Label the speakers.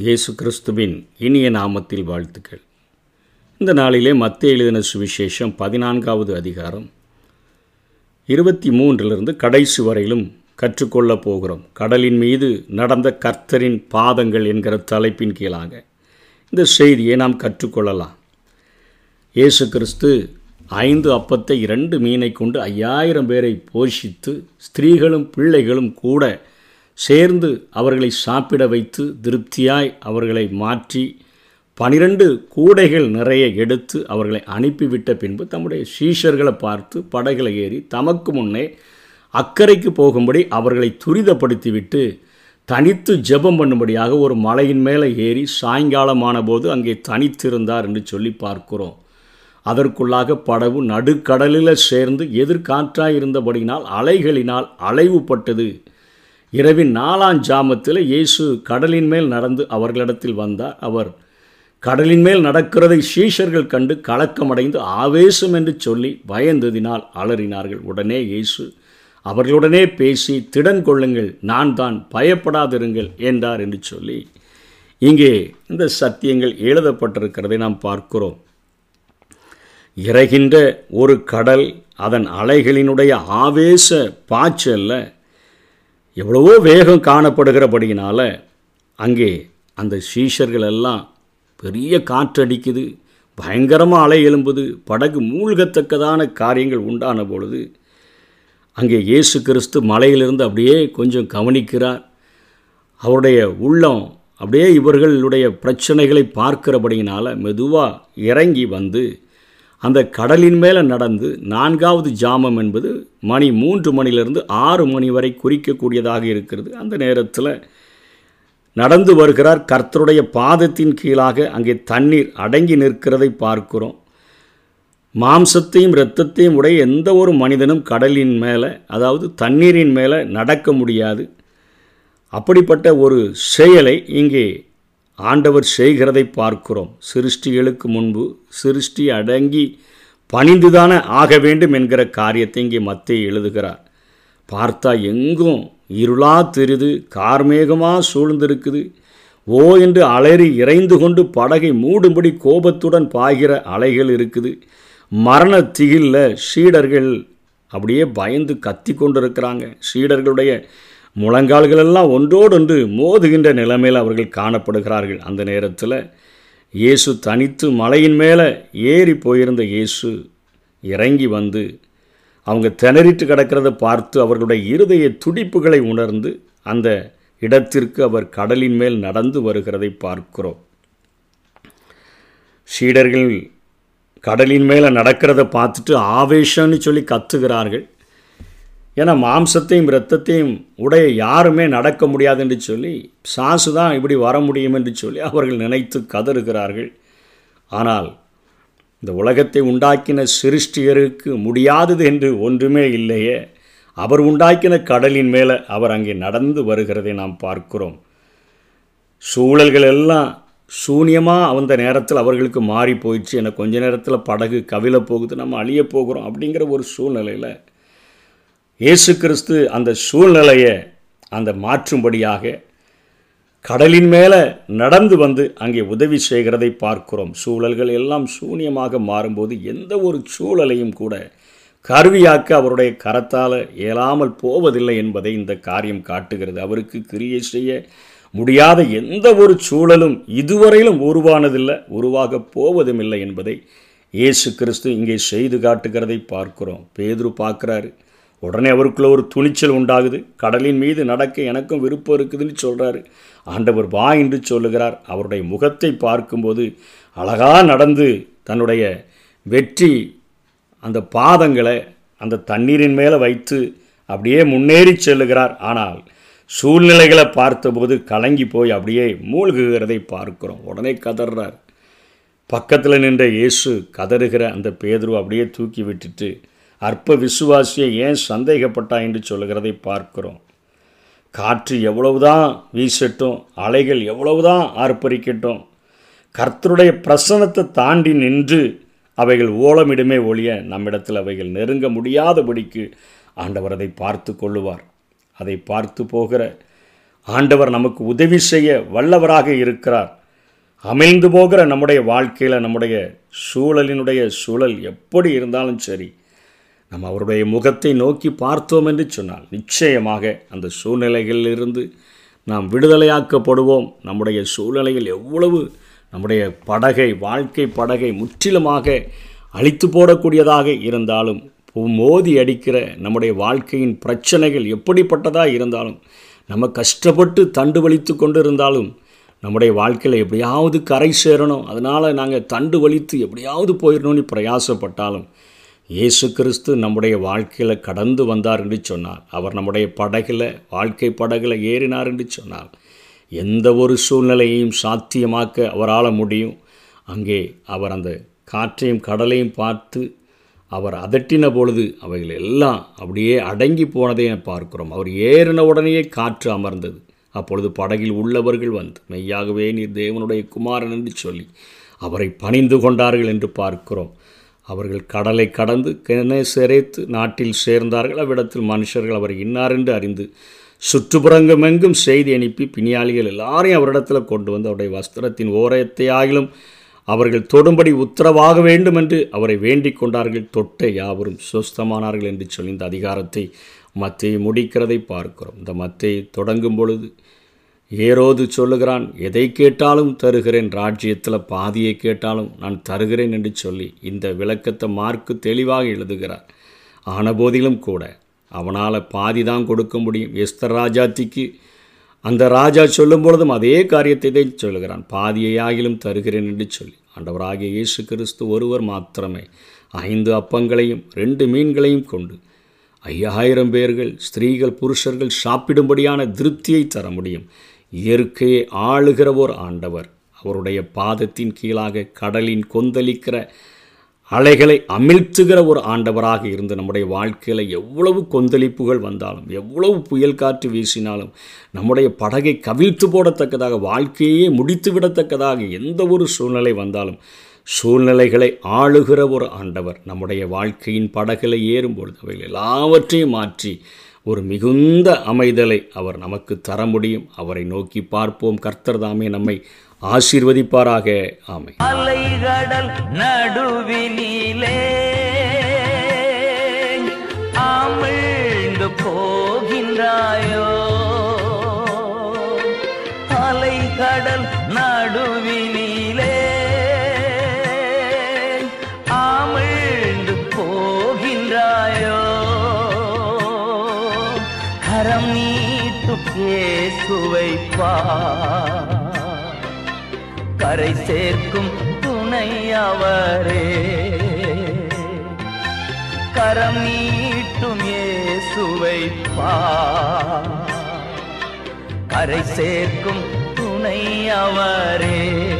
Speaker 1: இயேசு கிறிஸ்துவின் இனிய நாமத்தில் வாழ்த்துக்கள். இந்த நாளிலே மத்திய எழுதின சுவிசேஷம் பதினான்காவது அதிகாரம். இருபத்தி மூன்றிலிருந்து கடைசி வரையிலும் கற்றுக்கொள்ளப் போகிறோம். கடலின் மீது நடந்த கர்த்தரின் பாதங்கள் என்கிற தலைப்பின் கீழாக இந்த செய்தியை நாம் கற்றுக்கொள்ளலாம். இயேசு கிறிஸ்து ஐந்து அப்பத்தை இரண்டு மீனை கொண்டு ஐயாயிரம் பேரை போஷித்து ஸ்திரீகளும் பிள்ளைகளும் கூட சேர்ந்து அவர்களை சாப்பிட வைத்து திருப்தியாய் அவர்களை மாற்றி பனிரெண்டு கூடைகள் நிறைய எடுத்து அவர்களை அனுப்பிவிட்ட பின்பு தம்முடைய சீஷர்களை பார்த்து படகளை ஏறி தமக்கு முன்னே அக்கறைக்கு போகும்படி அவர்களை துரிதப்படுத்திவிட்டு தனித்து ஜெபம் பண்ணும்படியாக ஒரு மலையின் மேலே ஏறி சாயங்காலமான போது அங்கே தனித்திருந்தார் என்று சொல்லி பார்க்கிறோம். அதற்குள்ளாக படவு நடுக்கடலில் சேர்ந்து எதிர்காற்றாயிருந்தபடியினால் அலைகளினால் அலைவுபட்டது. இரவின் நாலாம் ஜாமத்தில் இயேசு கடலின் மேல் நடந்து அவர்களிடத்தில் வந்தார். அவர் கடலின் மேல் நடக்கிறதை சீஷர்கள் கண்டு கலக்கமடைந்து ஆவேசம் என்று சொல்லி பயந்ததினால் அலறினார்கள். உடனே இயேசு அவர்களுடனே பேசி திடன் கொள்ளுங்கள் நான் தான் பயப்படாதிருங்கள் என்றார் என்று சொல்லி இங்கே இந்த சத்தியங்கள் எழுதப்பட்டிருக்கிறதை நாம் பார்க்கிறோம். இறகின்ற ஒரு கடல் அதன் அலைகளினுடைய ஆவேச பாய்ச்சலில் எவ்வளவோ வேகம் காணப்படுகிறபடியினால் அங்கே அந்த சீஷர்கள் எல்லாம் பெரிய காற்றடிக்குது பயங்கரமாக அலை எழும்புது படகு மூழ்கத்தக்கதான காரியங்கள் உண்டான பொழுது அங்கே இயேசு கிறிஸ்து மலையிலிருந்து அப்படியே கொஞ்சம் கவனிக்கிறார். அவருடைய உள்ளம் அப்படியே இவர்களுடைய பிரச்சனைகளை பார்க்கிறபடியினால் மெதுவாக இறங்கி வந்து அந்த கடலின் மேலே நடந்து நான்காவது ஜாமம் என்பது மணி மூன்று மணிலிருந்து ஆறு மணி வரை குறிக்கக்கூடியதாக இருக்கிறது. அந்த நேரத்தில் நடந்து வருகிறார். கர்த்தருடைய பாதத்தின் கீழாக அங்கே தண்ணீர் அடங்கி நிற்கிறதை பார்க்கிறோம். மாம்சத்தையும் இரத்தத்தையும் உடைய எந்த ஒரு மனிதனும் கடலின் மேலே அதாவது தண்ணீரின் மேலே நடக்க முடியாது. அப்படிப்பட்ட ஒரு செயலை இங்கே ஆண்டவர் செய்கிறதை பார்க்கிறோம். சிருஷ்டிகளுக்கு முன்பு சிருஷ்டி அடங்கி பணிந்துதானே ஆக வேண்டும் என்கிற காரியத்தை இங்கே மத்திய எழுதுகிறார். பார்த்தா எங்கும் இருளா தெரிது கார்மேகமாக சூழ்ந்திருக்குது. ஓ என்று அலறி இறைந்து கொண்டு படகை மூடும்படி கோபத்துடன் பாய்கிற அலைகள் இருக்குது. மரண திகிலில் சீடர்கள் அப்படியே பயந்து கத்தி கொண்டிருக்கிறாங்க. சீடர்களுடைய முழங்கால்களெல்லாம் ஒன்றோடொன்று மோதுகின்ற நிலைமையில் அவர்கள் காணப்படுகிறார்கள். அந்த நேரத்தில் இயேசு தனித்து மலையின் மேலே ஏறி போயிருந்த இயேசு இறங்கி வந்து அவங்க திணறிட்டு கிடக்கிறத பார்த்து அவர்களுடைய இருதய துடிப்புகளை உணர்ந்து அந்த இடத்திற்கு அவர் கடலின் மேல் நடந்து வருகிறதை பார்க்கிறோம். சீடர்கள் கடலின் மேலே நடக்கிறத பார்த்துட்டு ஆவேஷம்னு சொல்லி கத்துகிறார்கள். ஏன்னா மாம்சத்தையும் இரத்தத்தையும் உடைய யாருமே நடக்க முடியாது என்று சொல்லி சாசு தான் இப்படி வர முடியும் என்று சொல்லி அவர்கள் நினைத்து கதறுகிறார்கள். ஆனால் இந்த உலகத்தை உண்டாக்கின சிருஷ்டியருக்கு முடியாதது என்று ஒன்றுமே இல்லையே. அவர் உண்டாக்கின கடலின் மேலே அவர் அங்கே நடந்து வருகிறதை நாம் பார்க்கிறோம். சூழல்கள் எல்லாம் சூன்யமாக அந்த நேரத்தில் அவர்களுக்கு மாறி போயிடுச்சு. என கொஞ்ச நேரத்தில் படகு கவிழ போகுது. நம்ம அழிய போகிறோம் அப்படிங்கிற ஒரு சூழ்நிலையில் இயேசு கிறிஸ்து அந்த சூழ்நிலையை அந்த மாற்றும்படியாக கடலின் மேலே நடந்து வந்து அங்கே உதவி செய்கிறதை பார்க்கிறோம். சூழல்கள் எல்லாம் சூன்யமாக மாறும்போது எந்த ஒரு சூழலையும் கூட கருவியாக்க அவருடைய கரத்தால் இயலாமல் போவதில்லை என்பதை இந்த காரியம் காட்டுகிறது. அவருக்கு கிரியை செய்ய முடியாத எந்த ஒரு சூழலும் இதுவரையிலும் உருவானதில்லை உருவாக போவதும் இல்லை என்பதை இயேசு கிறிஸ்து இங்கே செய்து காட்டுகிறதை பார்க்கிறோம். பேதுரு பார்க்குறாரு உடனே அவருக்குள்ள ஒரு துணிச்சல் உண்டாகுது. கடலின் மீது நடக்க எனக்கும் விருப்பம் இருக்குதுன்னு சொல்கிறாரு ஆண்டவர் வா என்று சொல்லுகிறார். அவருடைய முகத்தை பார்க்கும்போது அழகாக நடந்து தன்னுடைய வெற்றி அந்த பாதங்களை அந்த தண்ணீரின் மேலே வைத்து அப்படியே முன்னேறி செல்லுகிறார். ஆனால் சூழ்நிலைகளை பார்த்தபோது கலங்கி போய் அப்படியே மூழ்குகிறதை பார்க்கிறோம். உடனே கதறார் பக்கத்தில் நின்ற இயேசு கதறுகிற அந்த பேதுரு அப்படியே தூக்கி விட்டுட்டு அற்ப விசுவாசியை ஏன் சந்தேகப்பட்டா என்று சொல்லுகிறதை பார்க்கிறோம். காற்று எவ்வளவுதான் வீசட்டும் அலைகள் எவ்வளவுதான் ஆர்ப்பரிக்கட்டும் கர்த்தருடைய பிரசனத்தை தாண்டி நின்று அவைகள் ஓலமிடுமே ஒழிய நம்மிடத்தில் அவைகள் நெருங்க முடியாதபடிக்கு ஆண்டவர் அதை பார்த்து கொள்ளுவார். அதை பார்த்து போகிற ஆண்டவர் நமக்கு உதவி செய்ய வல்லவராக இருக்கிறார். அமைந்து போகிற நம்முடைய வாழ்க்கையில் நம்முடைய சூழலினுடைய சூழல் எப்படி இருந்தாலும் சரி நம்ம அவருடைய முகத்தை நோக்கி பார்த்தோம் என்று சொன்னால் நிச்சயமாக அந்த சூழ்நிலைகளிலிருந்து நாம் விடுதலையாக்கப்படுவோம். நம்முடைய சூழ்நிலைகள் எவ்வளவு நம்முடைய படகை வாழ்க்கை படகை முற்றிலுமாக அழித்து போடக்கூடியதாக இருந்தாலும் மோதி அடிக்கிற நம்முடைய வாழ்க்கையின் பிரச்சனைகள் எப்படிப்பட்டதாக இருந்தாலும் நம்ம கஷ்டப்பட்டு தண்டு வலித்து கொண்டு இருந்தாலும் நம்முடைய வாழ்க்கையில் எப்படியாவது கரை சேரணும். அதனால் நாங்கள் தண்டு வலித்து எப்படியாவது போயிடணும்னு பிரயாசப்பட்டாலும் இயேசு கிறிஸ்து நம்முடைய வாழ்க்கையில் கடந்து வந்தார் என்று சொன்னார். அவர் நம்முடைய படகில் வாழ்க்கை படகில் ஏறினார் என்று சொன்னார். எந்த ஒரு சூழ்நிலையையும் சாத்தியமாக்க அவரால் முடியும். அங்கே அவர் அந்த காற்றையும் கடலையும் பார்த்து அவர் அதட்டின பொழுது அவைகள் எல்லாம் அப்படியே அடங்கி போனதை பார்க்கிறோம். அவர் ஏறின உடனேயே காற்று அமர்ந்தது. அப்பொழுது படகில் உள்ளவர்கள் வந்து மெய்யாகவே நீர் தேவனுடைய குமாரன் என்று சொல்லி அவரை பணிந்து கொண்டார்கள் என்று பார்க்கிறோம். அவர்கள் கடலை கடந்து கிணை சிறைத்து நாட்டில் சேர்ந்தார்கள். அவ்விடத்தில் மனுஷர்கள் அவர் இன்னார் என்று அறிந்து சுற்றுப்புறங்கமெங்கும் செய்தி அனுப்பி பிணியாளிகள் எல்லாரையும் அவரிடத்தில் கொண்டு வந்து அவருடைய வஸ்திரத்தின் ஓரத்தை ஆகிலும் அவர்கள் தொடும்படி உத்தரவாக வேண்டும் என்று அவரை வேண்டிக் கொண்டார்கள். தொட்ட யாவரும் சுஸ்தமானார்கள் என்று சொல்லி இந்த அதிகாரத்தை மத்தியை முடிக்கிறதை பார்க்கிறோம். இந்த மத்தியை தொடங்கும் பொழுது ஏரோது சொல்லுகிறான் எதை கேட்டாலும் தருகிறேன். ராஜ்யத்தில் பாதியை கேட்டாலும் நான் தருகிறேன் என்று சொல்லி இந்த விளக்கத்தை மார்க்கு தெளிவாக எழுதுகிறார். ஆனபோதிலும் கூட அவனால் பாதி தான் கொடுக்க முடியும். எஸ்தர் ராஜாத்திக்கு அந்த ராஜா சொல்லும் பொழுதும் அதே காரியத்தை தான் சொல்லுகிறான். பாதியை ஆகிலும் தருகிறேன் என்று சொல்லி. ஆண்டவராகிய இயேசு கிறிஸ்து ஒருவர் மாத்திரமே ஐந்து அப்பங்களையும் ரெண்டு மீன்களையும் கொண்டு ஐயாயிரம் பேர்கள் ஸ்திரீகள் புருஷர்கள் சாப்பிடும்படியான திருப்தியை தர முடியும். இயற்கையை ஆளுகிற ஒரு ஆண்டவர். அவருடைய பாதத்தின் கீழாக கடலின் கொந்தளிக்கிற அலைகளை அமிழ்த்துகிற ஒரு ஆண்டவராக இருந்து நம்முடைய வாழ்க்கையில் எவ்வளவு கொந்தளிப்புகள் வந்தாலும் எவ்வளவு புயல் காற்று வீசினாலும் நம்முடைய படகை கவிழ்த்து போடத்தக்கதாக வாழ்க்கையே முடித்து விடத்தக்கதாக எந்த ஒரு சூழ்நிலை வந்தாலும் சூழ்நிலைகளை ஆளுகிற ஒரு ஆண்டவர். நம்முடைய வாழ்க்கையின் படகளை ஏறும்பொழுது அவைகள் எல்லாவற்றையும் மாற்றி ஒரு மிகுந்த அமைதலை அவர் நமக்கு தர முடியும். அவரை நோக்கி பார்ப்போம். கர்த்தர் தாமே நம்மை ஆசீர்வதிப்பாராக. ஆமை
Speaker 2: அலைகடல் நடுவினிலே பேசுவைப்பா கரை சேர்க்கும் துணை அவரே. கரம் நீட்டும் இயேசுவை பா. கரை சேர்க்கும் துணை அவரே.